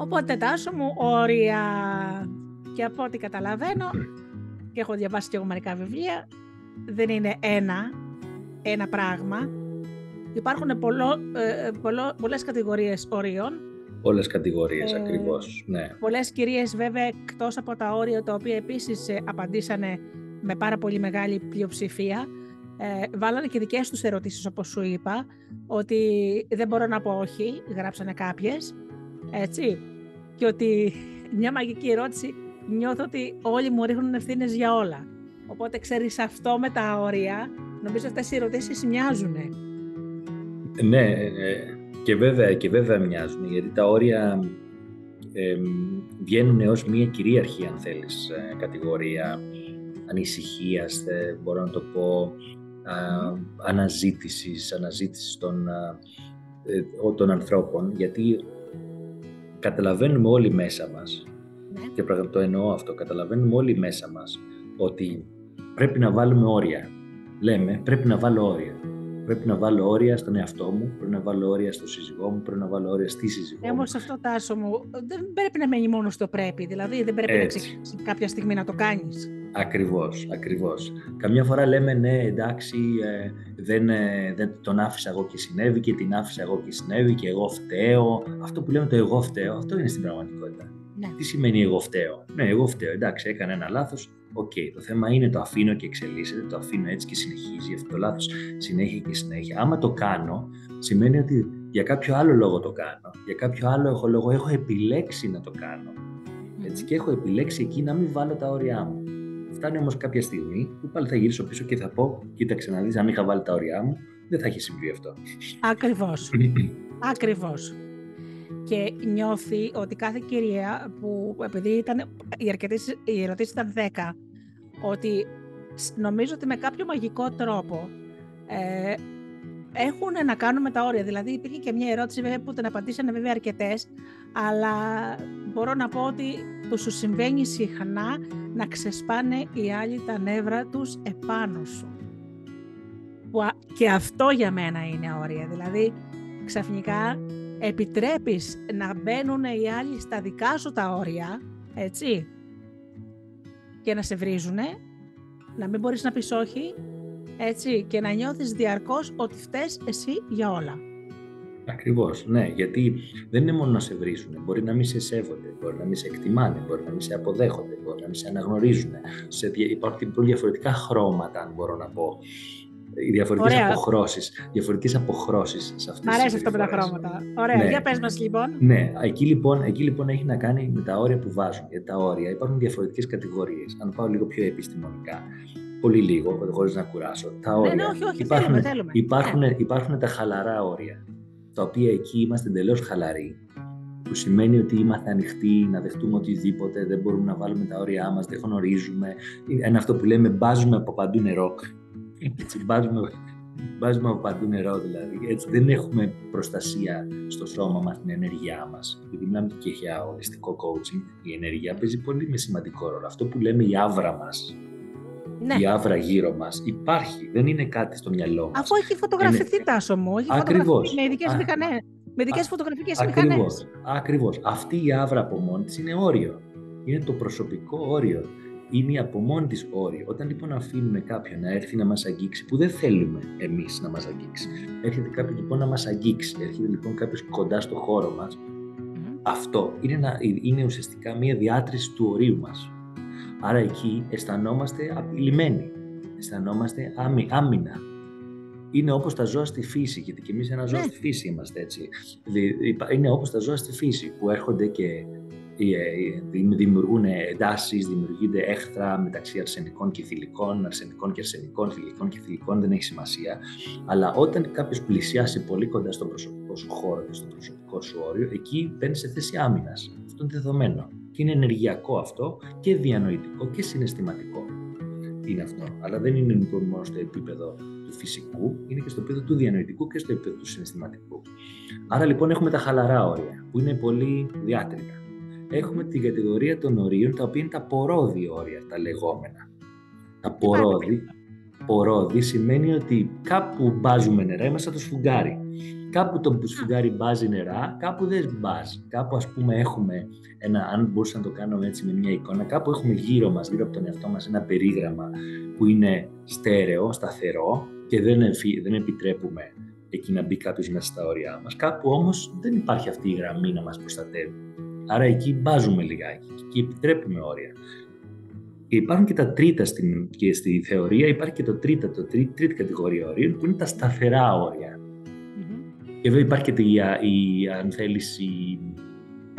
Οπότε τάσο μου όρια και από ό,τι καταλαβαίνω και έχω διαβάσει και εγώ μερικά βιβλία δεν είναι ένα, ένα πράγμα. Υπάρχουν πολλό, ε, πολλό, πολλές κατηγορίες όριων. Πολλές κατηγορίες, ε, ακριβώς, ναι. Πολλές κυρίες βέβαια εκτός από τα όρια τα οποία επίσης ε, απαντήσανε με πάρα πολύ μεγάλη πλειοψηφία ε, βάλανε και δικές τους ερωτήσεις όπως σου είπα ότι δεν μπορώ να πω όχι, γράψανε κάποιες έτσι και ότι μια μαγική ερώτηση νιώθω ότι όλοι μου ρίχνουν ευθύνες για όλα. Οπότε ξέρεις αυτό με τα όρια, νομίζω αυτές οι ερωτήσεις μοιάζουν. Ναι, ε, και βέβαια, και βέβαια μοιάζουν, γιατί τα όρια ε, βγαίνουν ως μια κυρίαρχη, αν θέλεις, ε, κατηγορία ανησυχίας, μπορώ να το πω, α, αναζήτησης, αναζήτησης των, ε, των ανθρώπων, γιατί καταλαβαίνουμε όλοι μέσα μας, ναι. και το εννοώ αυτό, καταλαβαίνουμε όλοι μέσα μας, ότι πρέπει να βάλουμε όρια. Λέμε, πρέπει να βάλω όρια. Πρέπει να βάλω όρια στον εαυτό μου, πρέπει να βάλω όρια στο σύζυγό μου, πρέπει να βάλω όρια στη σύζυγό μου. Όμως αυτό τάσο μου δεν πρέπει να μένει μόνο στο πρέπει. Δηλαδή δεν πρέπει Έτσι. να κάποια στιγμή να το κάνεις. Ακριβώς, ακριβώς. Καμιά φορά λέμε ναι, εντάξει, ε, δεν, ε, δεν τον άφησα εγώ και συνέβη και την άφησα εγώ και συνέβη και εγώ φταίω. Αυτό που λέμε το εγώ φταίω, αυτό είναι στην πραγματικότητα. Ναι. Τι σημαίνει εγώ φταίω; Ναι, εγώ φταίω. Εντάξει, έκανα ένα λάθος. OK, okay. το θέμα είναι το αφήνω και εξελίσσεται, το αφήνω έτσι και συνεχίζει αυτό το λάθος συνέχεια και συνέχεια. Άμα το κάνω, σημαίνει ότι για κάποιο άλλο λόγο το κάνω. Για κάποιο άλλο έχω λόγο, έχω επιλέξει να το κάνω. Έτσι, και έχω επιλέξει εκεί να μην βάλω τα όρια μου. Φτάνει όμως κάποια στιγμή που πάλι θα γυρίσω πίσω και θα πω: Κοίταξε να δεις, αν είχα βάλει τα όρια μου, δεν θα έχει συμβεί αυτό. Ακριβώς. Ακριβώς. Και νιώθει ότι κάθε κυρία που, επειδή ήταν, οι, αρκετές, οι ερωτήσεις ήταν 10, ότι νομίζω ότι με κάποιο μαγικό τρόπο ε, έχουν να κάνουν με τα όρια. Δηλαδή υπήρχε και μια ερώτηση βέβαια που την απαντήσανε βέβαια αρκετές, αλλά μπορώ να πω ότι που σου συμβαίνει συχνά να ξεσπάνε οι άλλοι τα νεύρα τους επάνω σου. Και αυτό για μένα είναι όρια. Δηλαδή ξαφνικά επιτρέπεις να μπαίνουν οι άλλοι στα δικά σου τα όρια, έτσι, και να σε βρίζουνε, να μην μπορείς να πεις όχι, έτσι, και να νιώθεις διαρκώς ότι φταίς εσύ για όλα. Ακριβώς, ναι, γιατί δεν είναι μόνο να σε βρίζουν, μπορεί να μην σε σέβονται, μπορεί να μην σε εκτιμάνε, μπορεί να μην σε αποδέχονται, μπορεί να μην σε αναγνωρίζουν. Σε, υπάρχουν πολύ διαφορετικά χρώματα, αν μπορώ να πω, οι διαφορετικές Ωραία. αποχρώσεις, διαφορετικές αποχρώσεις σε αυτές Μ' αρέσει αυτό με τα χρώματα. Ωραία, ναι. για πες μας λοιπόν. Ναι, εκεί λοιπόν, εκεί λοιπόν έχει να κάνει με τα όρια που βάζουν. Γιατί τα όρια υπάρχουν διαφορετικές κατηγορίες. Αν πάω λίγο πιο επιστημονικά, πολύ λίγο, χωρίς να κουράσω. Τα όρια. Ναι, ναι, όχι, όχι, υπάρχουν, θέλουμε, θέλουμε. Υπάρχουν, ναι. υπάρχουν τα χαλαρά όρια, τα οποία εκεί είμαστε εντελώς χαλαροί που σημαίνει ότι είμαστε ανοιχτοί να δεχτούμε οτιδήποτε, δεν μπορούμε να βάλουμε τα όρια μας, δεν γνωρίζουμε. Είναι αυτό που λέμε μπάζουμε από παντού νερό. Έτσι, μπάζουμε, μπάζουμε από παντού νερό δηλαδή. Έτσι, δεν έχουμε προστασία στο σώμα μας, την ενέργειά μας. Επειδή μιλάμε και για ολιστικό coaching, η ενέργεια παίζει πολύ με σημαντικό ρόλο. Αυτό που λέμε η άβρα μας, ναι. η άβρα γύρω μας υπάρχει, δεν είναι κάτι στο μυαλό μας. Αφού έχει φωτογραφηθεί είναι... τάσο μου, έχει Ακριβώς. με ειδικές μηχανές. Με ειδικές φωτογραφικές μηχανές. Ακριβώς. Αυτή η άβρα από μόνη της είναι όριο. Είναι το προσωπικό όριο είναι από μόνη της όρη. Όταν λοιπόν αφήνουμε κάποιον να έρθει να μας αγγίξει, που δεν θέλουμε εμείς να μας αγγίξει, έρχεται κάποιο λοιπόν να μας αγγίξει, έρχεται λοιπόν κάποιος κοντά στο χώρο μας, αυτό είναι, ένα, είναι ουσιαστικά μια διάτρηση του ορίου μας. Άρα εκεί αισθανόμαστε απειλημένοι, αισθανόμαστε άμυ, άμυνα. Είναι όπως τα ζώα στη φύση, γιατί και εμείς ένα ζώο ναι. στη φύση είμαστε έτσι. Είναι όπως τα ζώα στη φύση που έρχονται και ε, δημιουργούν εντάσεις, δημιουργούνται έχθρα μεταξύ αρσενικών και θηλυκών, αρσενικών και αρσενικών, θηλυκών και θηλυκών, δεν έχει σημασία. Αλλά όταν κάποιος πλησιάσει πολύ κοντά στον προσωπικό σου χώρο και στο προσωπικό σου όριο, εκεί μπαίνει σε θέση άμυνας. Αυτό είναι δεδομένο. Και είναι ενεργειακό αυτό και διανοητικό και συναισθηματικό. Είναι αυτό. Αλλά δεν είναι λοιπόν μόνο στο επίπεδο του φυσικού, είναι και στο επίπεδο του διανοητικού και στο επίπεδο του συναισθηματικού. Άρα λοιπόν έχουμε τα χαλαρά όρια, που είναι πολύ διάτρικα έχουμε την κατηγορία των ορίων, τα οποία είναι τα πορόδι όρια, τα λεγόμενα. Τα πορόδι, πορόδι σημαίνει ότι κάπου μπάζουμε νερά, είμαστε το σφουγγάρι. Κάπου το σφουγγάρι μπάζει νερά, κάπου δεν μπάζει. Κάπου ας πούμε έχουμε ένα, αν μπορούσα να το κάνω έτσι με μια εικόνα, κάπου έχουμε γύρω μας, γύρω από τον εαυτό μας ένα περίγραμμα που είναι στέρεο, σταθερό και δεν, δεν επιτρέπουμε εκεί να μπει κάποιος μέσα στα όρια μας. Κάπου όμως δεν υπάρχει αυτή η γραμμή να μας προστατεύει. Άρα εκεί μπάζουμε λιγάκι και επιτρέπουμε όρια. Και υπάρχουν και τα τρίτα στην, και στη θεωρία, υπάρχει και το τρίτα, το τρί, τρίτη κατηγορία ορίων που είναι τα σταθερά όρια. Και βέβαια υπάρχει και η, η, αν θέλεις, η,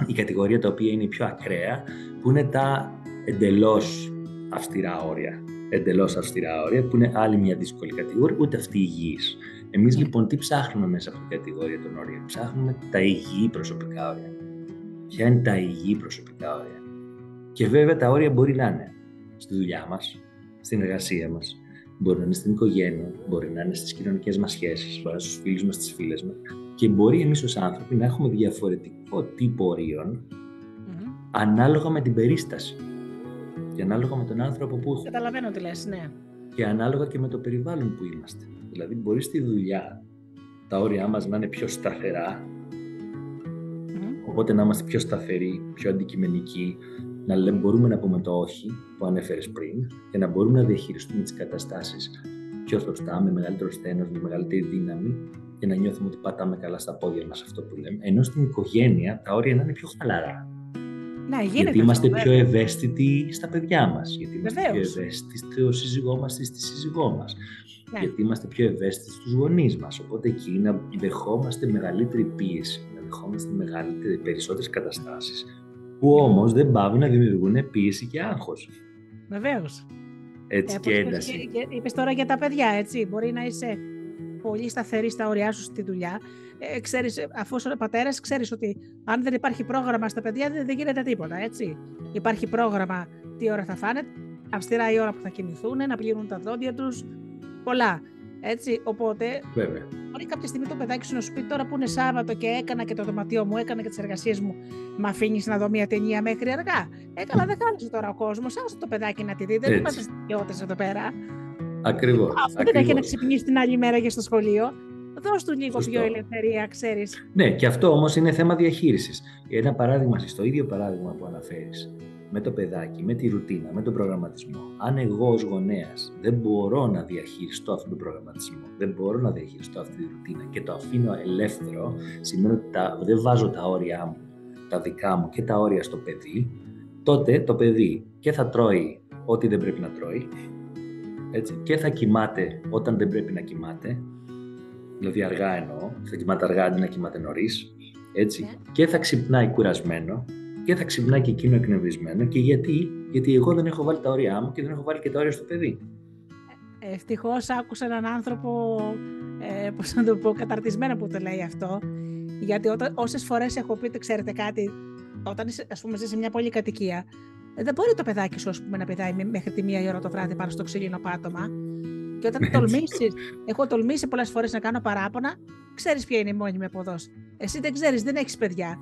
η κατηγορία τα οποία είναι η πιο ακραία, που είναι τα εντελώς αυστηρά όρια. Εντελώς αυστηρά όρια, που είναι άλλη μια δύσκολη κατηγορία, ούτε αυτή υγιής. Εμείς ναι. λοιπόν τι ψάχνουμε μέσα από την κατηγορία των όριων; Ψάχνουμε τα υγιή προσωπικά όρια. Ποια είναι τα υγιή προσωπικά όρια; Και βέβαια τα όρια μπορεί να είναι στη δουλειά μας, στην εργασία μας, μπορεί να είναι στην οικογένεια, μπορεί να είναι στις κοινωνικές μας σχέσεις, μπορεί να είναι στους φίλους μας, στις φίλες μας και μπορεί εμείς ως άνθρωποι να έχουμε διαφορετικό τύπο ορίων ανάλογα με την περίσταση και ανάλογα με τον άνθρωπο που έχουμε. Καταλαβαίνω τι λες, ναι. Και ανάλογα και με το περιβάλλον που είμαστε. Δηλαδή μπορεί στη δουλειά τα όρια μας να είναι πιο σταθερά, οπότε να είμαστε πιο σταθεροί, πιο αντικειμενικοί, να λέμε, μπορούμε να πούμε το όχι που ανέφερες πριν και να μπορούμε να διαχειριστούμε τις καταστάσεις πιο σωστά, με μεγαλύτερο στένος, με μεγαλύτερη δύναμη και να νιώθουμε ότι πατάμε καλά στα πόδια μας αυτό που λέμε. Ενώ στην οικογένεια τα όρια να είναι πιο χαλαρά. Να, γιατί είμαστε πιο ευαίσθητοι στα παιδιά μας, γιατί είμαστε πιο ευαίσθητοι στο σύζυγό μας ή στη σύζυγό μας. Ναι. Γιατί είμαστε πιο ευαίσθητοι στους γονείς μας. Οπότε εκεί να δεχόμαστε μεγαλύτερη πίεση, να δεχόμαστε μεγαλύτερη, περισσότερες καταστάσεις που όμως δεν πάβουν να δημιουργούν πίεση και άγχος. Βεβαίως. Έτσι ε, και ένταση. Είπες τώρα για τα παιδιά, έτσι. Μπορεί να είσαι πολύ σταθερή στα όρια σου στη δουλειά. Ε, ξέρεις, αφού είσαι πατέρας, ξέρεις ότι αν δεν υπάρχει πρόγραμμα στα παιδιά, δεν, δεν γίνεται τίποτα. Έτσι. Υπάρχει πρόγραμμα τι ώρα θα φάνε, αυστηρά η ώρα που θα κινηθούν, να πλύνουν τα δόντια τους. Πολλά. Έτσι, οπότε Βέβαια. μπορεί κάποια στιγμή το παιδάκι σου να σου πει τώρα που είναι Σάββατο και έκανα και το δωματιό μου, έκανα και τις εργασίες μου, με αφήνεις να δω μια ταινία μέχρι αργά. Έκανα, δεν χάλασε τώρα ο κόσμος. Άσε το παιδάκι να τη δει. Δεν είμαστε στοιχειώτε εδώ πέρα. Ακριβώς. Αφού δεν έχει να ξυπνήσει την άλλη μέρα για στο σχολείο, δώσ' του λίγο πιο ελευθερία, ξέρεις. Ναι, και αυτό όμως είναι θέμα διαχείρισης. Ένα παράδειγμα, στο ίδιο παράδειγμα που αναφέρεις, με το παιδάκι, με τη ρουτίνα, με τον προγραμματισμό. Αν εγώ ως γονέας δεν μπορώ να διαχειριστώ αυτόν τον προγραμματισμό, δεν μπορώ να διαχειριστώ αυτή τη ρουτίνα και το αφήνω ελεύθερο, σημαίνει ότι τα, δεν βάζω τα όρια μου, τα δικά μου και τα όρια στο παιδί, τότε το παιδί και θα τρώει ό,τι δεν πρέπει να τρώει, έτσι, και θα κοιμάται όταν δεν πρέπει να κοιμάται, δηλαδή αργά εννοώ, θα κοιμάται αργά αντί να κοιμάται νωρίς, έτσι, ναι. και θα ξυπνάει κουρασμένο, και θα ξυπνάει και εκείνο εκνευρισμένο. Και γιατί, γιατί εγώ δεν έχω βάλει τα όρια μου και δεν έχω βάλει και τα όρια στο παιδί. Ευτυχώς άκουσα έναν άνθρωπο, ε, πώς να το πω, καταρτισμένο που το λέει αυτό. Γιατί όσες φορές έχω πει, ξέρετε κάτι, όταν είσαι, ας πούμε, σε μια πολυκατοικία, δεν μπορεί το παιδάκι σου, ας πούμε, να πηδάει μέχρι τη μία ώρα το βράδυ πάνω στο ξύλινο πάτωμα. Και όταν τολμήσεις, έχω τολμήσει πολλές φορές να κάνω παράπονα, ξέρεις ποια είναι η μόνιμη αποδόση. Εσύ δεν ξέρεις, δεν έχεις παιδιά.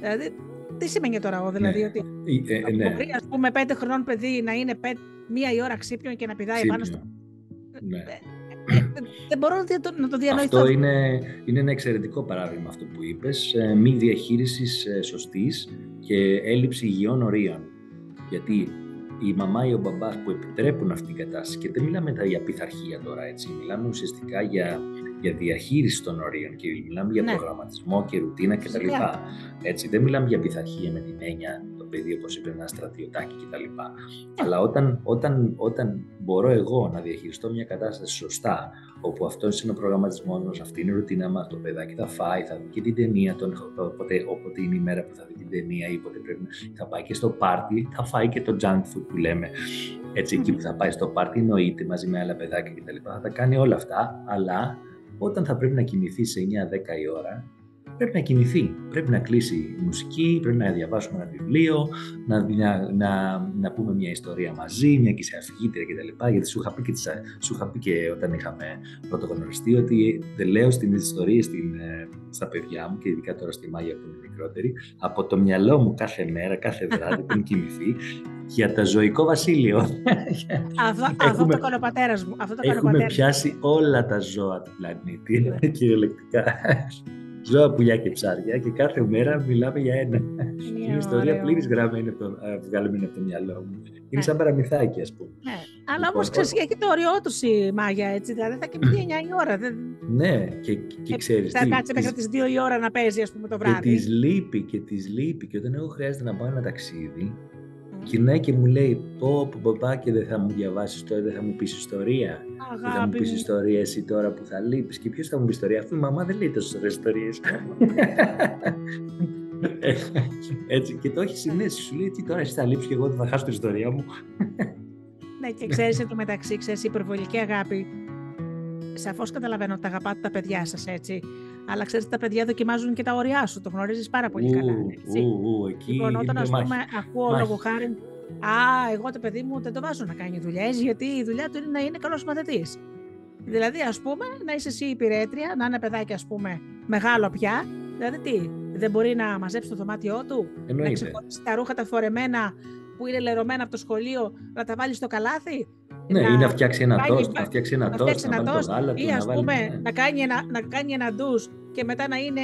Δηλαδή, τι σημαίνει τώρα εγώ, δηλαδή ναι. ότι ε, ε, ναι. μπορεί ας πούμε πέντε χρονών παιδί να είναι πέ, μία η ώρα ξύπνιο και να πηδάει πάνω στο... Ναι. Ε, ε, δεν μπορώ να το διανοηθώ. Αυτό είναι, είναι ένα εξαιρετικό παράδειγμα αυτό που είπες, μη διαχείρισης σωστής και έλλειψη υγιών ορίων. Γιατί η μαμά ή ο μπαμπάς που επιτρέπουν αυτή την κατάσταση και δεν μιλάμε για πειθαρχία τώρα έτσι, μιλάμε ουσιαστικά για για διαχείριση των ορίων και μιλάμε για ναι. προγραμματισμό και ρουτίνα κτλ. Έτσι, δεν μιλάμε για πειθαρχία με την έννοια το παιδί, όπως είπε, ένα στρατιωτάκι κτλ. Ναι. Αλλά όταν, όταν, όταν μπορώ εγώ να διαχειριστώ μια κατάσταση σωστά, όπου αυτό είναι ο προγραμματισμός μας, αυτή είναι η ρουτίνα μας, το παιδάκι θα φάει, θα δει και την ταινία, τον, όποτε, όποτε είναι η μέρα που θα δει την ταινία ή όποτε πρέπει θα πάει και στο πάρτι, θα φάει και το junk food που λέμε. Έτσι, εκεί που θα πάει στο πάρτι, εννοείται μαζί με άλλα παιδάκια κτλ. Θα τα κάνει όλα αυτά, αλλά όταν θα πρέπει να κοιμηθεί σε 9-10 η ώρα, πρέπει να κοιμηθεί. Πρέπει να κλείσει η μουσική, πρέπει να διαβάσουμε ένα βιβλίο, να, να, να, να πούμε μια ιστορία μαζί, μια και σε αφηγήτρια κτλ. Γιατί σου είχα, πει και, σου είχα πει και όταν είχαμε πρώτο γνωριστεί ότι δεν λέω στην ιστορία στην, ε, στα παιδιά μου και ειδικά τώρα στη Μάγια που είναι μικρότερη, από το μυαλό μου κάθε μέρα, κάθε βράδυ πριν κοιμηθεί για το ζωικό βασίλειο. Αυτό, έχουμε, αυτό το έκανε ο πατέρας μου. Αυτό το έχουμε πιάσει όλα τα ζώα του πλανήτη, ναι. κυριολεκτικά ζώα, πουλιά και ψάρια και κάθε μέρα μιλάμε για ένα. Είναι ιστορία πλήρης γραμμένη από το, βγάλουμε από το μυαλό μου. Είναι σαν παραμυθάκι, ας πούμε. Ναι. Αλλά όμως λοιπόν, ξέρει, έχει το όριό του η μάγια έτσι. Δηλαδή θα κοιμηθεί 9 η ώρα. Ναι, και, και ξέρεις. Θα κάτσει μέχρι τις 2 η ώρα να παίζει, ας πούμε, το βράδυ. Και της λείπει και της λείπει. Και όταν εγώ χρειάζεται να πάω ένα ταξίδι, Γυρνάει και μου λέει: Πω, πω, πω, και δεν θα μου διαβάσεις τώρα, δεν θα μου πεις ιστορία. Αγάπη. Δεν θα μου πεις ιστορία εσύ τώρα που θα λείπεις. Και ποιος θα μου πει ιστορία, αφού η μαμά δεν λέει τόσες ωραίες ιστορίες. έτσι, και το έχεις συνέσει. Σου λέει: Τι τώρα εσύ θα λείψεις και εγώ δεν θα χάσω την ιστορία μου. ναι, και ξέρεις το μεταξύ, ξέρεις η υπερβολική αγάπη. Σαφώς καταλαβαίνω ότι αγαπάτε τα παιδιά σας έτσι. Αλλά ξέρει, τα παιδιά δοκιμάζουν και τα όρια σου. Το γνωρίζεις πάρα πολύ καλά. Έτσι. Ου, ου, εκεί λοιπόν, όταν ας πούμε ακούω λόγω χάρη. Α, εγώ το παιδί μου δεν το βάζω να κάνει δουλειές, γιατί η δουλειά του είναι να είναι καλός μαθητής. Δηλαδή, ας πούμε, να είσαι εσύ υπηρέτρια, να είναι παιδάκι, ας πούμε, μεγάλο πια. Δηλαδή, τι, δεν μπορεί να μαζέψει το δωμάτιό του, Εννοείται. να ξεχωρίσει τα ρούχα τα φορεμένα που είναι λερωμένα από το σχολείο, να τα βάλει στο καλάθι; Ναι, να, ή να φτιάξει ένα τόστ, να φτιάξει ένα τόστ, να, να, βάλει ή ας πούμε ναι. να, κάνει ένα, να κάνει ένα ντους και μετά να είναι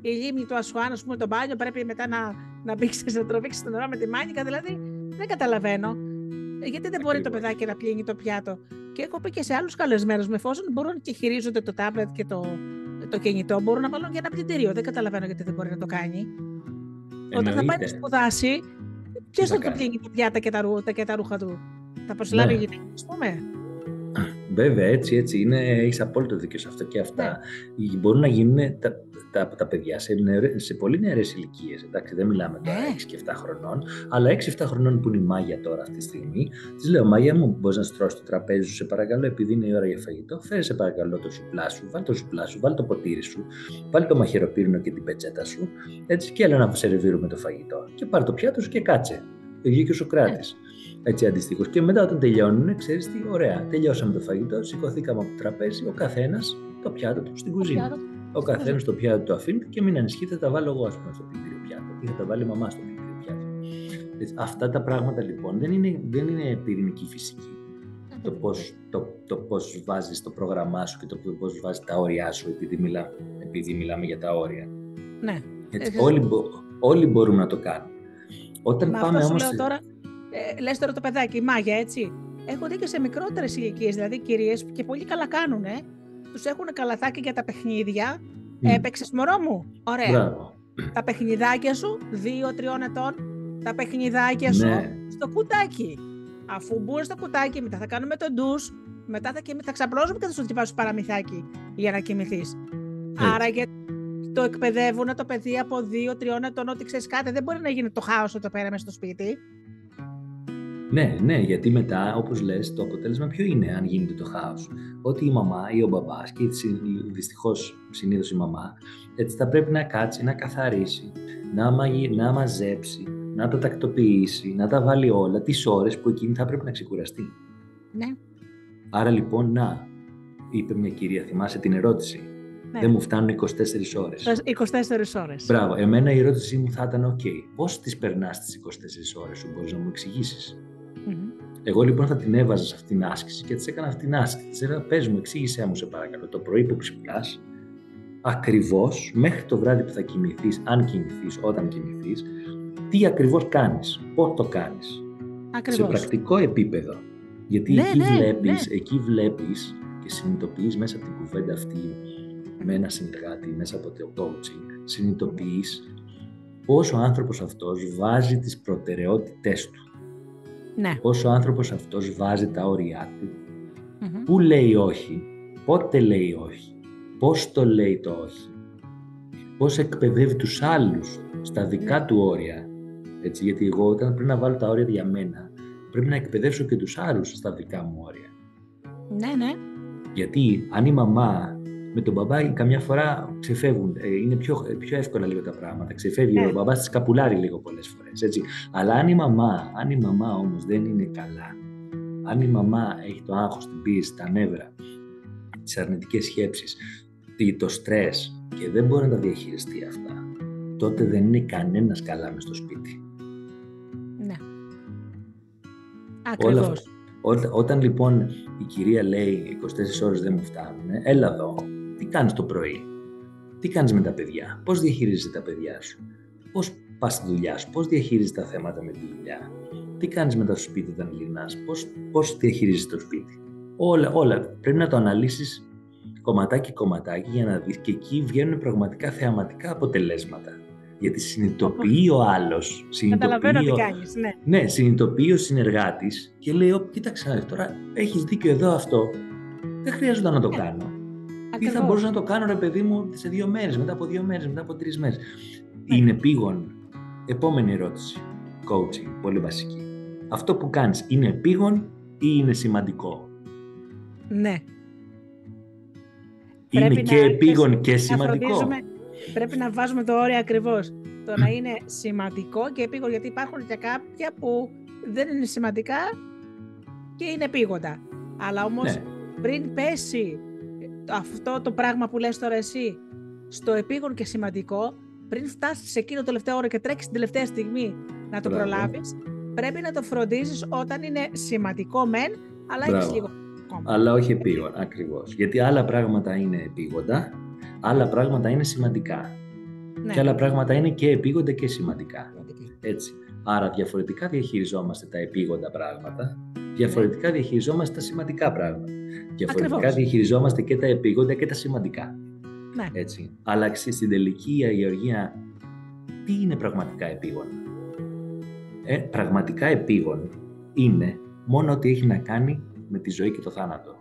η λίμνη του Ασουάν, ας πούμε το μπάνιο, πρέπει μετά να, να μπήξεις, να τραβήξεις το νερό με τη μάνικα, δηλαδή δεν καταλαβαίνω. Γιατί δεν μπορεί το παιδάκι να πλύνει το πιάτο; Και έχω πει και σε άλλους καλεσμένους με εφόσον μπορούν και χειρίζονται το τάμπλετ και το, το κινητό, μπορούν να βάλουν και ένα πλυντήριο. Δεν καταλαβαίνω γιατί δεν μπορεί να το κάνει. Εννοείται. Όταν θα πάει να σπουδάσει, ποιος θα του πλύνει τα πιάτα και τα, και τα ρούχα του; Θα προσλάβει ναι. γυναίκα, ας πούμε. Βέβαια, έτσι, έτσι είναι. Έχεις απόλυτο δίκιο σε αυτό και αυτά. Ναι. Μπορούν να γίνουν τα, τα, τα παιδιά σε, σε πολύ νεαρές ηλικίες. Εντάξει, δεν μιλάμε τώρα ναι. 6 και 7 χρονών, αλλά 6-7 χρονών που είναι η μάγια τώρα αυτή τη στιγμή, της λέω: Μάγια μου, μπορείς να στρώσεις το τραπέζι σου, σε παρακαλώ, επειδή είναι η ώρα για φαγητό, φέρε σε παρακαλώ το σουπλά σου, βάλει το σουπλά σου, βάλει το ποτήρι σου, βάλει το μαχαιροπύρινο και την πετσέτα σου, έτσι και έλα να σερβίρουμε το φαγητό. Και πάρει το πιάτο σου και κάτσε. Και ο Σοκράτη. Ναι έτσι αντιστοίχως. Και μετά όταν τελειώνουν, ξέρεις τι, ωραία, τελειώσαμε το φαγητό, σηκωθήκαμε από το τραπέζι, ο καθένας το πιάτο του στην κουζίνα. Ο καθένας το πιάτο του αφήνει και μην ανησυχείτε, θα τα βάλω εγώ, ας πούμε, στο πλυντήριο πιάτο ή θα τα βάλει η μαμά στο πλυντήριο πιάτο. αυτά τα πράγματα λοιπόν δεν είναι, δεν είναι πυρηνική φυσική. Το πώς το, το πώς βάζεις το πρόγραμμά σου και το πώς βάζεις τα όρια σου, επειδή, μιλά, επειδή μιλάμε για τα όρια. Ναι. Έτσι, όλοι, όλοι μπορούμε να το κάνουμε. Όταν Μα πάμε αυτό σου λέω τώρα, ε, λες τώρα το παιδάκι, η μάγια, έτσι. Έχω δει και σε μικρότερες ηλικίες, δηλαδή κυρίες και πολύ καλά κάνουν. Ε. Τους έχουν καλαθάκι για τα παιχνίδια. Mm. Έπαιξες μωρό μου; Ωραία. Μπράβο. Τα παιχνιδάκια σου, δύο-τριών ετών, τα παιχνιδάκια σου ναι. στο κουτάκι. Αφού μπουν στο κουτάκι, μετά θα κάνουμε το ντους, μετά θα, θα ξαπλώσουμε και θα σου διαβάσω παραμυθάκι για να κοιμηθείς. Άρα και το εκπαιδεύουν το παιδί από δύο-τριών ετών ότι ξέρεις κάτι, δεν μπορεί να γίνει το χάος εδώ πέρα μέσα στο σπίτι. Ναι, ναι, γιατί μετά, όπως λες, το αποτέλεσμα ποιο είναι, αν γίνεται το χάος. Ότι η μαμά ή ο μπαμπάς, και δυστυχώς συνήθως η μαμά, έτσι θα πρέπει να κάτσει, να καθαρίσει, να, μαγει, να μαζέψει, να τα τακτοποιήσει, να τα βάλει όλα τις ώρες που εκείνη θα πρέπει να ξεκουραστεί. Ναι. Άρα λοιπόν, να, είπε μια κυρία, θυμάσαι την ερώτηση; Ναι. Δεν μου φτάνουν 24 ώρες. 24 ώρες. Μπράβο. Εμένα η ερώτησή μου θα ήταν: OK, πώς τις περνάς τις 24 ώρες σου, μπορείς να μου εξηγήσεις; Εγώ λοιπόν θα την έβαζα σε αυτήν την άσκηση και της έκανα αυτήν την άσκηση. Της έλεγα: Πες μου, εξήγησέ μου σε παρακαλώ το πρωί που ξυπνάς, ακριβώς μέχρι το βράδυ που θα κοιμηθείς, αν κοιμηθείς, όταν κοιμηθείς, τι ακριβώς κάνεις, πώς το κάνεις. Σε πρακτικό επίπεδο. Γιατί ναι, εκεί, ναι, βλέπεις, ναι. εκεί βλέπεις και συνειδητοποιείς μέσα από την κουβέντα αυτή με ένα συνεργάτη, μέσα από το coaching, συνειδητοποιείς πόσο ο άνθρωπος αυτός βάζει τις προτεραιότητές του. Ναι. Πώς ο άνθρωπος αυτός βάζει τα όρια του. Πού λέει όχι, πότε λέει όχι, πώς το λέει το όχι. Πώς εκπαιδεύει τους άλλους στα δικά του όρια. Έτσι, γιατί εγώ όταν πρέπει να βάλω τα όρια για μένα, πρέπει να εκπαιδεύσω και τους άλλους στα δικά μου όρια. Ναι, ναι. Γιατί αν η μαμά με τον μπαμπά καμιά φορά ξεφεύγουν. Ε, είναι πιο, πιο εύκολα λίγο τα πράγματα. Ξεφεύγει Ναι. ο μπαμπάς τη καπουλάρει λίγο πολλές φορές. Αλλά αν η μαμά, αν η μαμά όμως δεν είναι καλά, αν η μαμά έχει το άγχος, την πίεση, τα νεύρα, τις αρνητικές σκέψεις, το στρες και δεν μπορεί να τα διαχειριστεί αυτά, τότε δεν είναι κανένας καλά μες στο σπίτι. Ναι. Ακριβώς. όταν λοιπόν η κυρία λέει 24 ώρες δεν μου φτάνουν, έλα εδώ, τι κάνεις το πρωί, τι κάνεις με τα παιδιά, πώς διαχειρίζεσαι τα παιδιά σου, πώς πας στη δουλειά σου, πώς διαχειρίζεσαι τα θέματα με τη δουλειά, τι κάνεις μετά στο σπίτι όταν γυρνάς, πώς, πώς διαχειρίζεσαι το σπίτι; Όλα, όλα. Πρέπει να το αναλύσεις κομματάκι κομματάκι για να δεις και εκεί βγαίνουν πραγματικά θεαματικά αποτελέσματα. Γιατί συνειδητοποιεί ο άλλος. Καταλαβαίνω τι κάνεις. Ναι. ναι, συνειδητοποιεί ο συνεργάτης και λέει: Ω, κοίταξε, τώρα έχεις δίκιο εδώ αυτό. Δεν χρειάζεται να το ναι. Κάνω. Ή θα μπορούσα να το κάνω, ρε παιδί μου, σε δύο μέρες, μετά από δύο μέρες, μετά από τρεις μέρες. Ναι. Είναι επίγον. Επόμενη ερώτηση. Coaching, πολύ βασική. Αυτό που κάνεις είναι επίγον ή είναι σημαντικό; Ναι. Είναι και επίγον και σημαντικό. Πρέπει να βάζουμε το όριο ακριβώς. Το να είναι σημαντικό και επίγον, γιατί υπάρχουν και κάποια που δεν είναι σημαντικά και είναι επίγοντα. Αλλά όμως ναι. πριν πέσει αυτό το πράγμα που λες τώρα εσύ στο επίγον και σημαντικό, πριν φτάσεις σε εκείνο το τελευταίο όρο και τρέξεις την τελευταία στιγμή να το προλάβεις, πρέπει να το φροντίζεις όταν είναι σημαντικό μεν, αλλά έχει λίγο αλλά όχι επίγον, ακριβώς. Γιατί άλλα πράγματα είναι επίγοντα, άλλα πράγματα είναι σημαντικά. Ναι. Και άλλα πράγματα είναι και επίγοντα και σημαντικά. Έτσι. Άρα διαφορετικά διαχειριζόμαστε τα επίγοντα πράγματα, διαφορετικά διαχειριζόμαστε τα σημαντικά πράγματα. Διαφορετικά Ακριβώς. διαχειριζόμαστε και τα επίγοντα και τα σημαντικά. Ναι. Έτσι. Αλλά στην τελική Γεωργία, τι είναι πραγματικά επίγον; Ε, πραγματικά επίγον είναι μόνο ότι έχει να κάνει με τη ζωή και το θάνατο.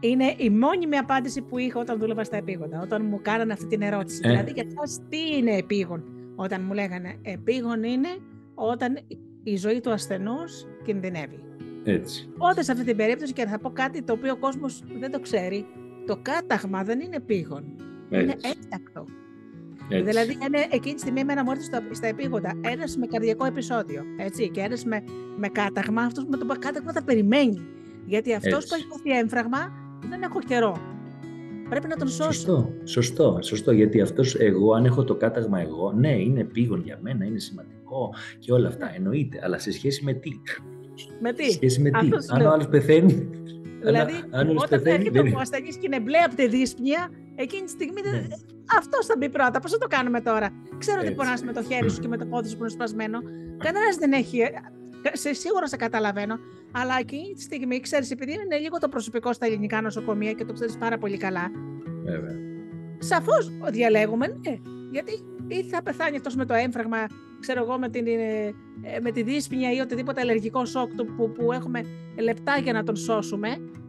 Είναι η μόνιμη απάντηση που είχα όταν δούλευα στα επίγοντα, όταν μου κάνανε αυτή την ερώτηση. Ε. Δηλαδή, για σας τι είναι επίγον, όταν μου λέγανε επίγον είναι όταν η ζωή του ασθενούς κινδυνεύει. Έτσι. Όταν σε αυτή την περίπτωση, και θα πω κάτι το οποίο ο κόσμος δεν το ξέρει, το κάταγμα δεν είναι επίγον. Είναι έκτακτο. Έτσι. Δηλαδή, είναι εκείνη τη στιγμή εμένα μου έρθει στα, στα επίγοντα ένας με καρδιακό επεισόδιο. Έτσι, και ένας με, με κάταγμα, αυτός με το κάταγμα θα περιμένει. Γιατί αυτός που έχει πάθει έμφραγμα δεν έχω καιρό. Πρέπει να τον σώσω. Σωστό, σωστό, σωστό. Γιατί αυτός εγώ, αν έχω το κάταγμα εγώ, ναι, είναι επίγον για μένα, είναι σημαντικό και όλα αυτά. Εννοείται. Αλλά σε σχέση με τι; Με τι; Σε σχέση με τι; Αν ο άλλος πεθαίνει. Δηλαδή, όταν έρχεται ο ασθενής και είναι μπλε από τη δύσπνοια, εκείνη τη στιγμή ναι. αυτό θα μπει πρώτα. Πώς θα το κάνουμε τώρα; Ξέρω ότι πονάς με το χέρι σου και με το πόδι σου που είναι σπασμένο. Κανένας δεν έχει. Σε, σίγουρα σε καταλαβαίνω. Αλλά εκείνη τη στιγμή, ξέρεις, επειδή είναι λίγο το προσωπικό στα ελληνικά νοσοκομεία και το ξέρεις πάρα πολύ καλά. Βέβαια. Σαφώς διαλέγουμε, ναι. Γιατί ή θα πεθάνει αυτός με το έμφραγμα, ξέρω εγώ, με, την, ε, με τη δύσπνοια ή οτιδήποτε αλλεργικό σοκ που, που έχουμε λεπτά για να τον σώσουμε.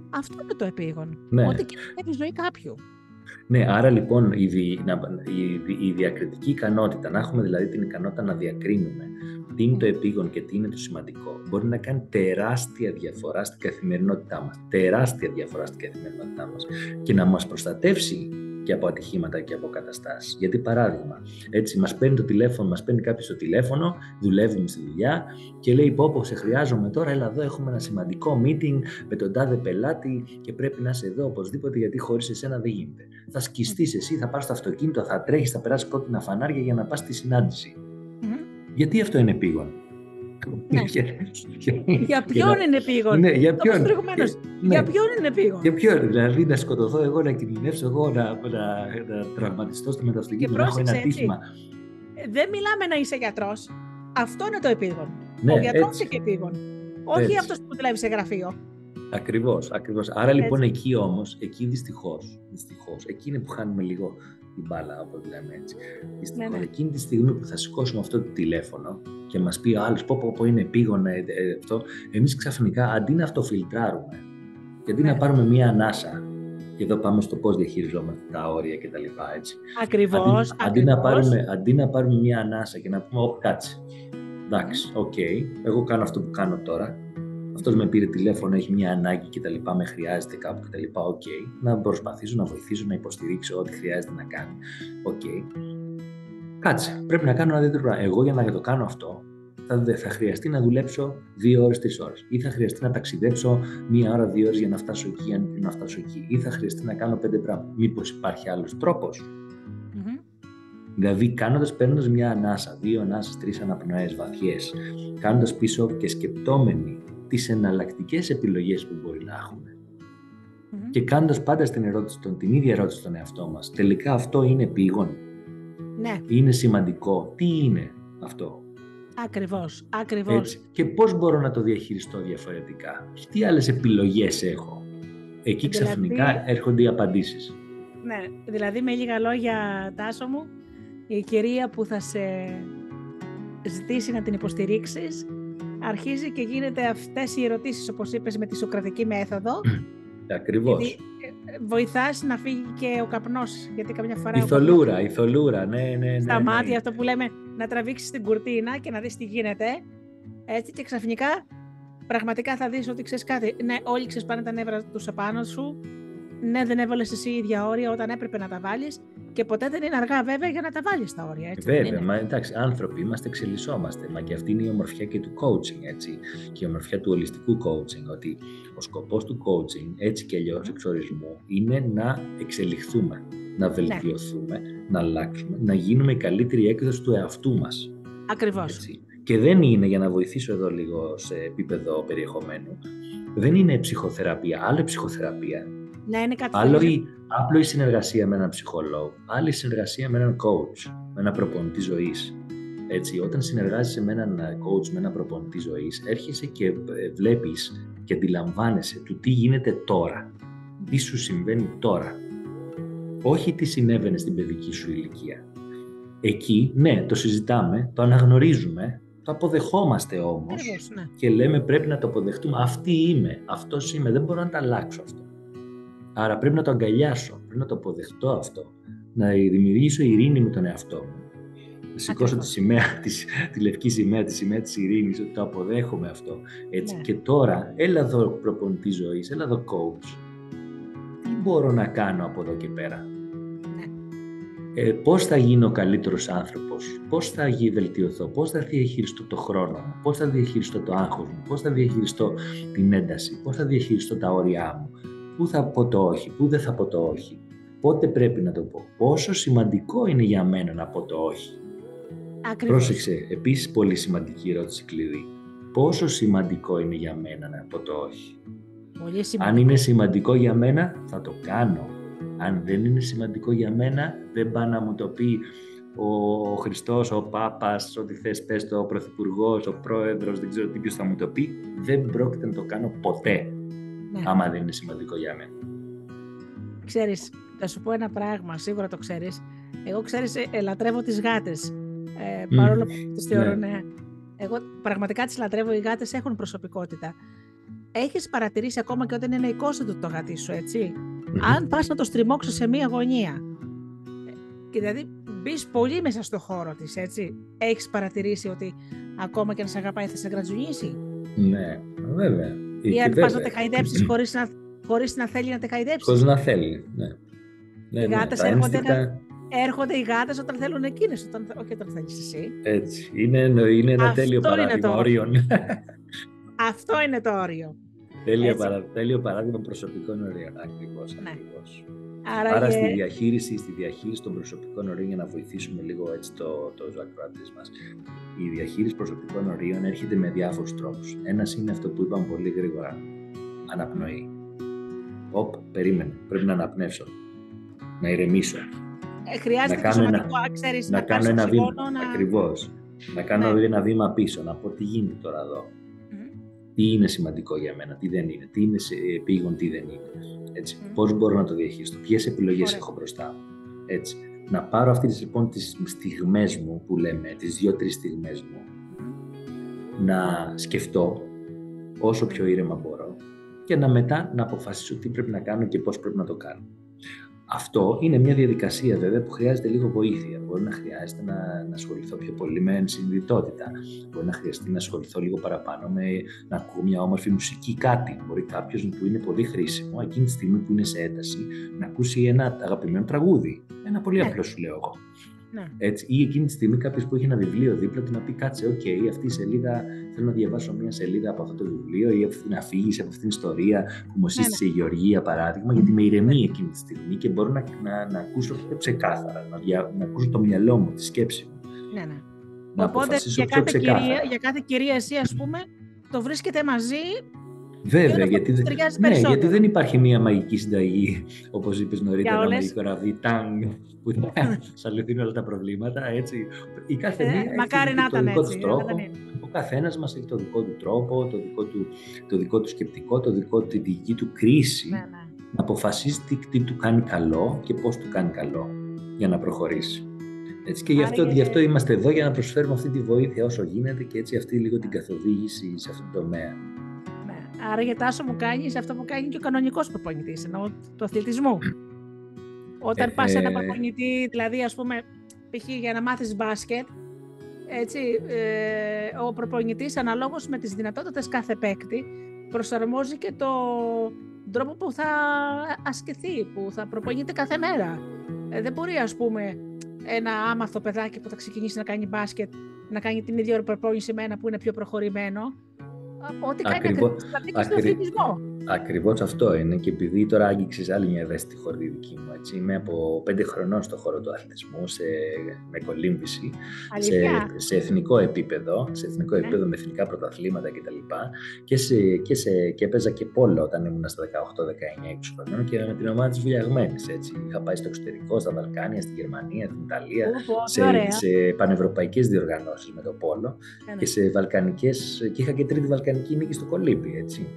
Αυτό είναι το επίγον. Ναι. Ότι κινδυνεύει η ζωή κάποιου. Ναι, άρα λοιπόν η, δι, η, η διακριτική ικανότητα, να έχουμε δηλαδή την ικανότητα να διακρίνουμε τι είναι το επίγον και τι είναι το σημαντικό, μπορεί να κάνει τεράστια διαφορά στην καθημερινότητά μας. Τεράστια διαφορά στην καθημερινότητά μας και να μας προστατεύσει και από ατυχήματα και από καταστάσεις. Γιατί παράδειγμα, έτσι μας παίρνει το τηλέφωνο, μας παίρνει κάποιος το τηλέφωνο, δουλεύουμε στη δουλειά και λέει: Πω, πω σε χρειάζομαι τώρα, έλα εδώ, έχουμε ένα σημαντικό meeting με τον τάδε πελάτη και πρέπει να είσαι εδώ οπωσδήποτε, γιατί χωρίς εσένα δεν γίνεται. Θα σκιστείς εσύ, θα πας στο αυτοκίνητο, θα τρέχεις, θα περάσεις κόκκινα φανάρια για να πας στη συνάντηση. Γιατί αυτό είναι επίγον; Ναι. για ποιον είναι επίγον; Ναι, για ποιον; Ναι. Για ποιον είναι επίγον; Για ποιον. Δηλαδή να σκοτωθώ εγώ, να κινδυνεύσω εγώ, να, να, να τραυματιστώ στη μεταστική μου, να έχω ένα τύχημα. Δεν μιλάμε να είσαι γιατρός. Αυτό είναι το επίγον. Ναι, Ο γιατρός είναι και επίγον. Όχι αυτός που δουλεύει σε γραφείο. Ακριβώς, ακριβώς. Άρα λοιπόν εκεί όμως, εκεί δυστυχώς, δυστυχώς, εκεί είναι που χάνουμε λίγο την μπάλα, όπως λέμε έτσι. Δυστυχώς, ναι, ναι. εκείνη τη στιγμή που θα σηκώσουμε αυτό το τηλέφωνο και μας πει ο άλλος, πω, πω, πω είναι επίγον ε, ε, αυτό, εμείς ξαφνικά αντί να αυτοφιλτράρουμε και αντί να ναι. πάρουμε μία ανάσα, και εδώ πάμε στο πώς διαχειριζόμαστε τα όρια κτλ. Ακριβώς. Αντί, αντί, να πάρουμε, αντί να πάρουμε μία ανάσα και να πούμε, Ωπ, κάτσε. Εντάξει, OK, okay, εγώ κάνω αυτό που κάνω τώρα αυτός με πήρε τηλέφωνο, έχει μια ανάγκη και τα λοιπά, με χρειάζεται κάπου και τα λοιπά. OK. Okay. Να προσπαθήσω να βοηθήσω, να υποστηρίξω ό,τι χρειάζεται να κάνει. OK. Okay. Κάτσε. Πρέπει να κάνω ένα δεύτερο πράγμα. Εγώ για να το κάνω αυτό, θα, θα χρειαστεί να δουλέψω δύο ώρες, τρεις ώρες. Ή θα χρειαστεί να ταξιδέψω μία ώρα, δύο ώρες για να φτάσω εκεί, αν να φτάσω εκεί. Ή θα χρειαστεί να κάνω πέντε πράγματα. Μήπως υπάρχει άλλος τρόπος; Δηλαδή, κάνοντας, παίρνοντας μια ανάσα, δύο ανάσες, τρεις αναπνοές βαθιές, κάνοντας πίσω και σκεπτόμενοι τις εναλλακτικές επιλογές που μπορεί να εχουμε και κάνοντας πάντα στην ερώτηση, τον, την ίδια ερώτηση στον εαυτό μας, τελικά αυτό είναι επίγον. Ναι. Είναι σημαντικό; Τι είναι αυτό; Ακριβώς, ακριβώς. Και πώς μπορώ να το διαχειριστώ διαφορετικά; Τι άλλες επιλογές έχω; Εκεί δηλαδή- ξαφνικά έρχονται οι απαντήσεις. Ναι, δηλαδή με λίγα λόγια Τάσο μου, η κυρία που θα σε ζητήσει να την υποστηρίξεις αρχίζει και γίνεται αυτές οι ερωτήσεις όπως είπες με τη σοκρατική μέθοδο Ακριβώς. Γιατί ε, βοηθάς να φύγει και ο καπνός, γιατί καμιά φορά... Η θολούρα, η θολούρα, ναι, ναι, ναι. Στα ναι, μάτια αυτό που λέμε, να τραβήξεις την κουρτίνα και να δεις τι γίνεται, έτσι και ξαφνικά πραγματικά θα δεις ότι ξέρεις κάτι, ναι, όλοι ξεσπάνε τα νεύρα τους απάνω σου, ναι, δεν έβαλες εσύ ίδια όρια όταν έπρεπε να τα βάλεις και ποτέ δεν είναι αργά βέβαια για να τα βάλεις τα όρια. Έτσι, βέβαια, μα εντάξει, άνθρωποι είμαστε, εξελισσόμαστε. Μα και αυτή είναι η ομορφιά και του coaching, έτσι. Και η ομορφιά του ολιστικού coaching. Ότι ο σκοπός του coaching, έτσι και αλλιώς εξορισμού, είναι να εξελιχθούμε, να ναι. βελτιωθούμε, να αλλάξουμε, να γίνουμε η καλύτερη έκδοση του εαυτού μας. Ακριβώς. Και δεν είναι, για να βοηθήσω εδώ λίγο σε επίπεδο περιεχομένου, δεν είναι ψυχοθεραπεία. Άλλο ψυχοθεραπεία να είναι κάτι Άλλο η, απλό η συνεργασία με έναν ψυχολόγο, άλλη η συνεργασία με έναν coach, με έναν προπονητή ζωής. Έτσι, όταν συνεργάζεσαι με έναν coach, με έναν προπονητή ζωής, έρχεσαι και ε, βλέπεις και αντιλαμβάνεσαι του τι γίνεται τώρα. Τι σου συμβαίνει τώρα. Όχι τι συνέβαινε στην παιδική σου ηλικία. Εκεί, ναι, το συζητάμε, το αναγνωρίζουμε, το αποδεχόμαστε όμως ναι. και λέμε πρέπει να το αποδεχτούμε. Αυτή είμαι, αυτός είμαι, δεν μπορώ να τα αλλάξω αυτό. Άρα πρέπει να το αγκαλιάσω, πρέπει να το αποδεχτώ αυτό, να δημιουργήσω ειρήνη με τον εαυτό μου. Να σηκώσω τη, σημαία, της, τη λευκή σημαία, τη σημαία της ειρήνης, ότι το αποδέχομαι αυτό. Έτσι. Ναι. Και τώρα, έλα εδώ προπονητή ζωής, έλα εδώ coach. Τι μπορώ να κάνω από εδώ και πέρα; Ναι. Ε, πώς θα γίνω ο καλύτερος άνθρωπος, πώς θα βελτιωθώ, πώς θα διαχειριστώ το χρόνο μου, πώς θα διαχειριστώ το άγχος μου, πώς θα διαχειριστώ την ένταση, πώς θα διαχειριστώ τα όρια μου, Πού θα πω το όχι, πού δεν θα πω το όχι. Πότε πρέπει να το πω. Πόσο σημαντικό είναι για μένα να πω το όχι. Ακριβώς. Πρόσεξε, επίσης πολύ σημαντική ερώτηση κλειδί. Πόσο σημαντικό είναι για μένα να πω το όχι. Πολύ Αν είναι σημαντικό για μένα, θα το κάνω. Αν δεν είναι σημαντικό για μένα, δεν πάει να μου το πει ο Χριστός, ο Πάπας, ό,τι θες πες το, ο Πρωθυπουργός, ο Πρόεδρος, δεν ξέρω τι ποιος θα μου το πει. Δεν πρόκειται να το κάνω ποτέ ναι. άμα δεν είναι σημαντικό για μένα. Ξέρεις, θα σου πω ένα πράγμα, σίγουρα το ξέρεις. Εγώ, ξέρεις, ε, λατρεύω τις γάτες. Ε, παρόλο που τις θεωρώ, ναι. ναι. Εγώ πραγματικά τις λατρεύω, οι γάτες έχουν προσωπικότητα. Έχεις παρατηρήσει ακόμα και όταν είναι οικόσιτο το γατί σου, έτσι; Αν πας να το στριμώξεις σε μία γωνία ε, και δηλαδή μπεις πολύ μέσα στο χώρο της, έτσι, έχεις παρατηρήσει ότι ακόμα και αν σε αγαπάει θα σε γρατζουνίσει. Ναι, βέβαια. Ή αν πας να τα χαϊδέψει χωρίς να, χωρίς να θέλει να τα χαϊδέψει. Χωρίς να θέλει, ναι. ναι οι ναι, γάτες έρχονται, ένστικτα... έρχονται οι γάτες όταν θέλουν εκείνες, όταν, όχι όταν θέλεις εσύ. Έτσι. Είναι, είναι ένα Αυτό τέλειο παράδειγμα όριων. Αυτό είναι το όριο. Τέλειο, παρα, τέλειο παράδειγμα προσωπικών ορίων. Ακριβώς. Ναι. Άρα, Άρα στη, διαχείριση, στη διαχείριση των προσωπικών ορίων, για να βοηθήσουμε λίγο έτσι το, το ακροατή μας, η διαχείριση προσωπικών ορίων έρχεται με διάφορους τρόπους. Ένας είναι αυτό που είπαμε πολύ γρήγορα. Αναπνοή. Οπ, περίμενε. Πρέπει να αναπνεύσω. Να ηρεμήσω. Ε, χρειάζεται να κάνω ένα, ξέρεις, να, να κάνω ένα βήμα. Να... Ακριβώς. Να κάνω ναι. ένα βήμα πίσω, να πω τι γίνεται τώρα εδώ. Τι είναι σημαντικό για μένα, τι δεν είναι, τι είναι επίγον, τι δεν είναι. Έτσι. Mm. Πώς μπορώ να το διαχειριστώ, ποιες επιλογές έχω μπροστά μου. Έτσι. Να πάρω αυτές λοιπόν τις στιγμές μου που λέμε, τις δύο-τρεις στιγμές μου, να σκεφτώ όσο πιο ήρεμα μπορώ και να μετά να αποφασίσω τι πρέπει να κάνω και πώς πρέπει να το κάνω. Αυτό είναι μια διαδικασία βέβαια που χρειάζεται λίγο βοήθεια. Μπορεί να χρειάζεται να, να ασχοληθώ πιο πολύ με ενσυνειδητότητα. Μπορεί να χρειαστεί να ασχοληθώ λίγο παραπάνω με να ακούω μια όμορφη μουσική κάτι. Μπορεί κάποιος που είναι πολύ χρήσιμο εκείνη τη στιγμή που είναι σε ένταση να ακούσει ένα αγαπημένο τραγούδι. Ένα πολύ ναι. απλό σου λέω εγώ. Ναι. Έτσι, ή εκείνη τη στιγμή κάποιος που έχει ένα βιβλίο δίπλα του να πει: Κάτσε, OK, okay, αυτή η σελίδα θέλω να διαβάσω μια σελίδα από αυτό το βιβλίο ή από αυτή την αφήγηση, από αυτήν την ιστορία που μου σύστησε ναι, ναι. η Γεωργία, παράδειγμα, γιατί με ηρεμεί εκείνη τη στιγμή και μπορώ να, να, να ακούσω ξεκάθαρα, να, δια, να ακούσω το μυαλό μου, τη σκέψη μου. Ναι, ναι. Να Οπότε για κάθε, κυρία, για κάθε κυρία εσύ, ας πούμε, το βρίσκετε μαζί Βέβαια, γιατί, ναι, γιατί δεν υπάρχει μία μαγική συνταγή, όπως είπες νωρίτερα, ένα μαγικό ραβδί, τάγκ, που θα σα λυθούν όλα τα προβλήματα. Έτσι. Η κάθε ε, μία μακάρι να το δικό του τρόπο. Ο καθένας μας έχει το δικό του τρόπο, το δικό του, το δικό του σκεπτικό, το δικό του, τη δική του κρίση. Ναι, ναι. Να αποφασίσει τι, τι του κάνει καλό και πώς του κάνει καλό για να προχωρήσει. Έτσι και γι αυτό, γι' αυτό είμαστε εδώ για να προσφέρουμε αυτή τη βοήθεια όσο γίνεται και έτσι αυτή λίγο την καθοδήγηση σε αυτό το τομέα. Άρα για τάσο μου κάνεις αυτό που κάνει και ο κανονικός προπονητής, ενώ του αθλητισμού. Όταν ε, πας ένα ε, προπονητή, δηλαδή ας πούμε, π.χ. για να μάθεις μπάσκετ, έτσι, ε, ο προπονητής αναλόγως με τις δυνατότητες κάθε παίκτη προσαρμόζει και το τρόπο που θα ασκηθεί, που θα προπονείται κάθε μέρα. Ε, δεν μπορεί ας πούμε ένα άμαθο παιδάκι που θα ξεκινήσει να κάνει μπάσκετ να κάνει την ίδια προπόνηση με ένα που είναι πιο προχωρημένο ό,τι κάνει ακριβώς, στον αθλητισμό. Ακριβώς αυτό είναι και επειδή τώρα άγγιξες άλλη μια ευαίσθητη χορδή δική μου. Έτσι. Είμαι από πέντε χρονών στον χώρο του αθλητισμού, σε, με κολύμβηση, σε, σε, εθνικό επίπεδο, σε εθνικό ναι. επίπεδο με εθνικά πρωταθλήματα κτλ. Και, σε, και, σε, και έπαιζα και πόλο όταν ήμουν στα 18-19 χρονών και με την ομάδα της Βουλιαγμένης. Είχα πάει στο εξωτερικό, στα Βαλκάνια, στη Γερμανία, την Ιταλία, σε, σε πανευρωπαϊκές διοργανώσεις με το πόλο ναι. και σε βαλκανικές, και είχα και τρίτη βαλκανική νίκη στο κολύμπι. Έτσι.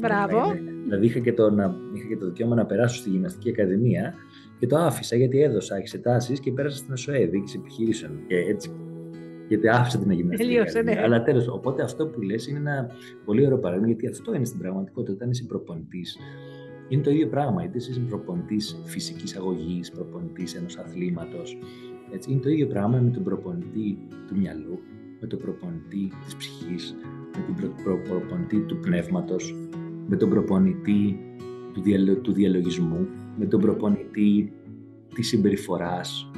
Μπράβο. Δηλαδή είχα και, το, να, είχα και το δικαίωμα να περάσω στη γυμναστική ακαδημία και το άφησα γιατί έδωσα εξετάσεις και πέρασα στην ΕΣΟΕ, διοίκηση επιχειρήσεων. Και έτσι. Γιατί άφησα την γυμναστική. Τελείωσε, ναι. Αλλά τέλος, οπότε αυτό που λες είναι ένα πολύ ωραίο παράδειγμα, γιατί αυτό είναι στην πραγματικότητα. Όταν είσαι προπονητής, είναι το ίδιο πράγμα. Είτε είσαι προπονητής φυσικής αγωγής, προπονητής ενός αθλήματος. Είναι το ίδιο πράγμα με τον προπονητή του μυαλού, με τον προπονητή της ψυχής, με τον προπονητή του πνεύματος, με τον προπονητή του, του διαλογισμού, με τον προπονητή της συμπεριφοράς,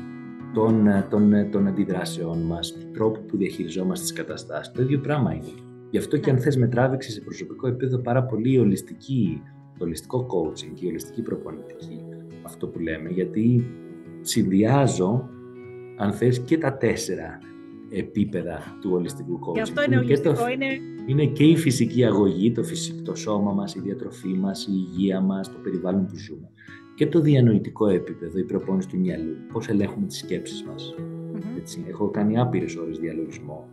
των, των, των αντιδράσεων μας, του τρόπου που διαχειριζόμαστε τις καταστάσεις. Το ίδιο πράγμα είναι. Γι' αυτό και αν θες με τράβηξε σε προσωπικό επίπεδο πάρα πολύ ολιστική, το ολιστικό coaching και η ολιστική προπονητική, αυτό που λέμε, γιατί συνδυάζω, αν θες, και τα τέσσερα επίπεδα του ολιστικού coaching. Γι' αυτό είναι ολιστικό, είναι είναι και η φυσική αγωγή, το, φυσικό, το σώμα μας, η διατροφή μας, η υγεία μας, το περιβάλλον που ζούμε. Και το διανοητικό επίπεδο, η προπόνηση του μυαλού, πώς ελέγχουμε τις σκέψεις μας. Έτσι, έχω κάνει άπειρες ώρες διαλογισμό,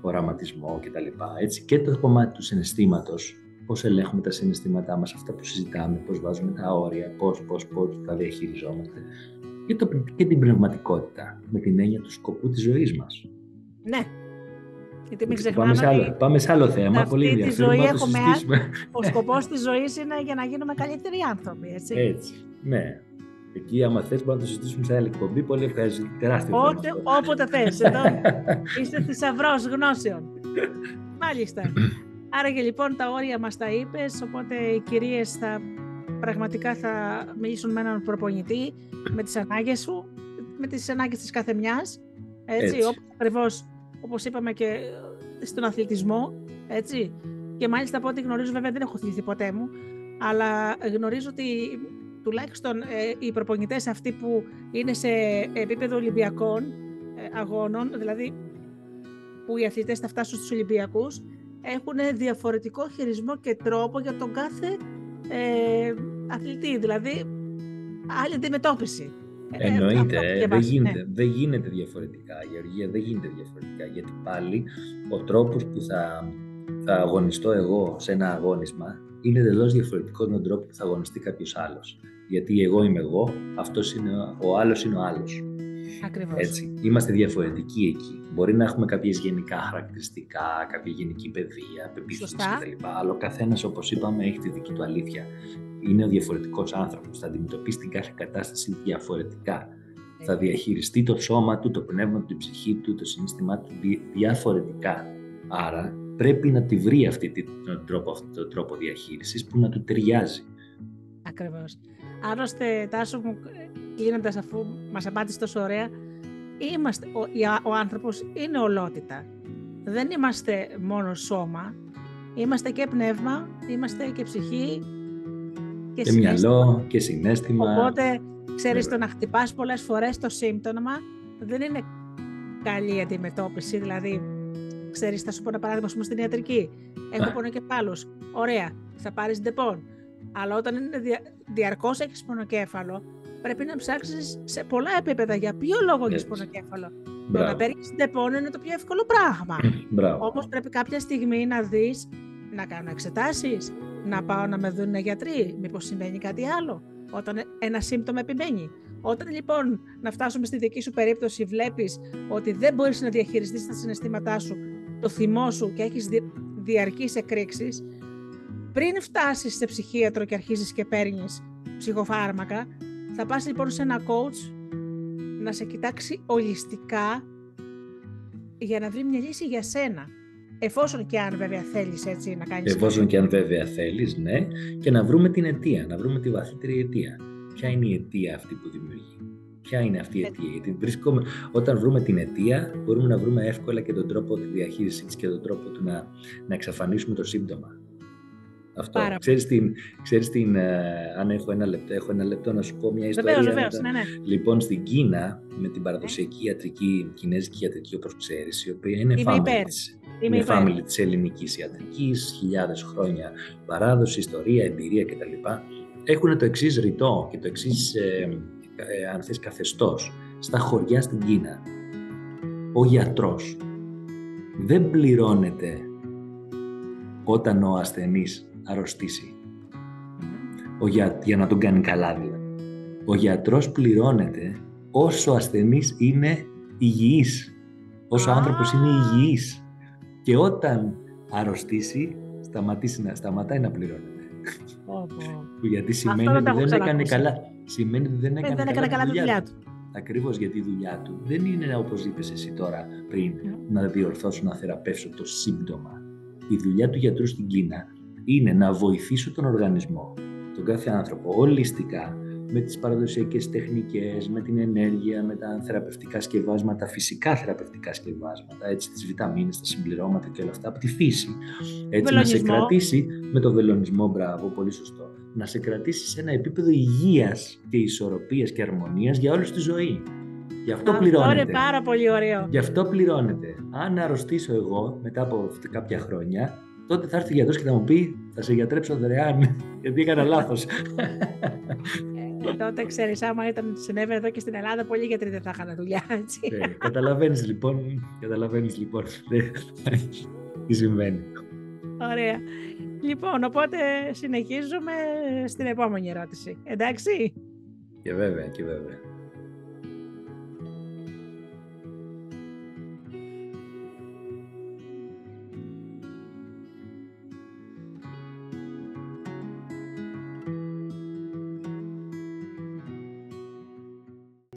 οραματισμό κτλ. Έτσι, και το κομμάτι του συναισθήματος, πώς ελέγχουμε τα συναισθήματά μας, αυτά που συζητάμε, πώς βάζουμε τα όρια, πώς, πώς, πώς τα διαχειριζόμαστε. Και, το, και την πνευματικότητα, με την έννοια του σκοπού της ζωής μας. Ναι, γιατί μην ξεχνάμε. Πάμε σε άλλο, πάμε σε άλλο θέμα. Πολύ ενδιαφέρον. Ο σκοπός της ζωής είναι για να γίνουμε καλύτεροι άνθρωποι. Έτσι. έτσι. Ναι. Εκεί, άμα θες, μπορούμε να το συζητήσουμε σε άλλη εκπομπή. Πολύ ευχαριστώ. Τεράστιο. Όποτε, όποτε θες. Εδώ είστε θησαυρό γνώσεων. Μάλιστα. Άρα και λοιπόν τα όρια μας τα είπες, οπότε οι κυρίες θα, πραγματικά θα μιλήσουν με έναν προπονητή, με τις ανάγκες σου, με τις ανάγκες της κάθε μιας, έτσι, έτσι. ακριβώς όπως είπαμε και στον αθλητισμό, έτσι. Και μάλιστα από ό,τι γνωρίζω, βέβαια δεν έχω αθληθεί ποτέ μου, αλλά γνωρίζω ότι τουλάχιστον ε, οι προπονητές αυτοί που είναι σε επίπεδο Ολυμπιακών ε, αγώνων, δηλαδή που οι αθλητές θα φτάσουν στους Ολυμπιακούς, έχουν διαφορετικό χειρισμό και τρόπο για τον κάθε ε, αθλητή, δηλαδή άλλη αντιμετώπιση. Ε, Εννοείται, ε, δεν, γίνεται, ναι. δεν γίνεται διαφορετικά. Η Γεωργία δεν γίνεται διαφορετικά. Γιατί πάλι ο τρόπος που θα, θα αγωνιστώ εγώ σε ένα αγώνισμα είναι εντελώς διαφορετικό με τον τρόπο που θα αγωνιστεί κάποιος άλλος. Γιατί εγώ είμαι εγώ, αυτός είναι, ο άλλος είναι ο άλλος. Ακριβώς. Έτσι. Είμαστε διαφορετικοί εκεί. Μπορεί να έχουμε κάποιες γενικά χαρακτηριστικά, κάποια γενική παιδεία, πεποίθηση κτλ. Αλλά ο καθένας, όπως είπαμε, έχει τη δική του αλήθεια είναι ο διαφορετικός άνθρωπος, θα αντιμετωπίσει την κάθε κατάσταση διαφορετικά. Θα διαχειριστεί το σώμα του, το πνεύμα του, την ψυχή του, το συνέστημά του διαφορετικά. Άρα πρέπει να τη βρει αυτή τον τρόπο, αυτό τον τρόπο διαχείρισης που να του ταιριάζει. Ακριβώς. Άλλωστε, Τάσο μου, κλείνοντας αφού μας απάντησε τόσο ωραία, είμαστε, ο, ο άνθρωπος είναι ολότητα. Δεν είμαστε μόνο σώμα, είμαστε και πνεύμα, είμαστε και ψυχή και, και μυαλό και συνέστημα. Οπότε, ξέρεις, το να χτυπάς πολλές φορές το σύμπτωμα δεν είναι καλή αντιμετώπιση, δηλαδή ξέρεις, θα σου πω ένα παράδειγμα, πούμε, στην ιατρική. Έχω yeah. πονοκεφάλους. Ωραία, θα πάρεις Depon. Αλλά όταν είναι δια, διαρκώς έχεις πονοκέφαλο, πρέπει να ψάξεις σε πολλά επίπεδα για ποιο λόγο έχεις πονοκέφαλο. Το να παίρνεις Depon είναι το πιο εύκολο πράγμα. Όμως πρέπει κάποια στιγμή να δεις, να κάνω εξετάσεις, να πάω να με δουν γιατροί, μήπως συμβαίνει κάτι άλλο, όταν ένα σύμπτωμα επιμένει. Όταν λοιπόν να φτάσουμε στη δική σου περίπτωση βλέπεις ότι δεν μπορείς να διαχειριστείς τα συναισθήματά σου, το θυμό σου και έχεις δι... διαρκείς εκρήξεις, πριν φτάσεις σε ψυχίατρο και αρχίζεις και παίρνεις ψυχοφάρμακα, θα πας λοιπόν σε ένα coach να σε κοιτάξει ολιστικά για να βρει μια λύση για σένα. Εφόσον και αν βέβαια θέλεις έτσι να κάνεις... Εφόσον και αν βέβαια θέλεις, ναι. Και να βρούμε την αιτία, να βρούμε τη βαθύτερη αιτία. Ποια είναι η αιτία αυτή που δημιουργεί; Ποια είναι αυτή η αιτία; Γιατί βρίσκομαι, όταν βρούμε την αιτία, μπορούμε να βρούμε εύκολα και τον τρόπο τη διαχείρισης και τον τρόπο του να, να εξαφανίσουμε το σύμπτωμα. Αυτό. Πάρα ξέρεις, την, ξέρεις την, ε, αν έχω ένα λεπτό, έχω ένα λεπτό να σου πω μια ιστορία. Βεβαίως, βεβαίως, ναι, ναι. Λοιπόν, στην Κίνα, με την παραδοσιακή ιατρική, κινέζικη ιατρική, όπως ξέρεις, η οποία είναι Είμαι family, της, είναι family της ελληνικής ιατρικής, χιλιάδες χρόνια παράδοση, ιστορία, εμπειρία κτλ. Έχουν το εξής ρητό και το εξής ε, ε, αν θες, καθεστώς στα χωριά στην Κίνα. Ο γιατρός δεν πληρώνεται όταν ο ασθενής αρρωστήσει. Ο για, για να τον κάνει καλά δηλαδή. Ο γιατρός πληρώνεται όσο ο ασθενής είναι υγιής. Όσο ο άνθρωπος είναι υγιής. Και όταν αρρωστήσει, σταματήσει να, σταματάει να πληρώνεται. γιατί σημαίνει ότι δεν έκανε καλά. Σημαίνει ότι δεν έκανε, δεν καλά, τη δουλειά, του. Ακριβώς γιατί η δουλειά του δεν είναι όπως είπες εσύ τώρα πριν, να διορθώσω, να θεραπεύσω το σύμπτωμα. Η δουλειά του γιατρού στην Κίνα είναι να βοηθήσω τον οργανισμό, τον κάθε άνθρωπο, ολιστικά, με τις παραδοσιακές τεχνικές, με την ενέργεια, με τα θεραπευτικά σκευάσματα, φυσικά θεραπευτικά σκευάσματα, έτσι, τις βιταμίνες, τα συμπληρώματα και όλα αυτά από τη φύση. Έτσι, να σε κρατήσει με το βελονισμό, μπράβο, πολύ σωστό. Να σε κρατήσει σε ένα επίπεδο υγείας και ισορροπίας και αρμονίας για όλη τη ζωή. Γι' αυτό, αυτό πληρώνεται. είναι πάρα πολύ ωραίο. Γι' αυτό πληρώνεται. Αν αρρωστήσω εγώ μετά από κάποια χρόνια, τότε θα έρθει ο γιατρός και θα μου πει θα σε γιατρέψω δωρεάν γιατί έκανα λάθος. Και τότε ξέρεις, άμα ήταν συνέβαινε εδώ και στην Ελλάδα, πολλοί γιατροί δεν θα είχαν δουλειά. Έτσι. Ναι, καταλαβαίνεις λοιπόν, καταλαβαίνεις, λοιπόν τι συμβαίνει. Ωραία. Λοιπόν, οπότε συνεχίζουμε στην επόμενη ερώτηση. Εντάξει; Και βέβαια, και βέβαια.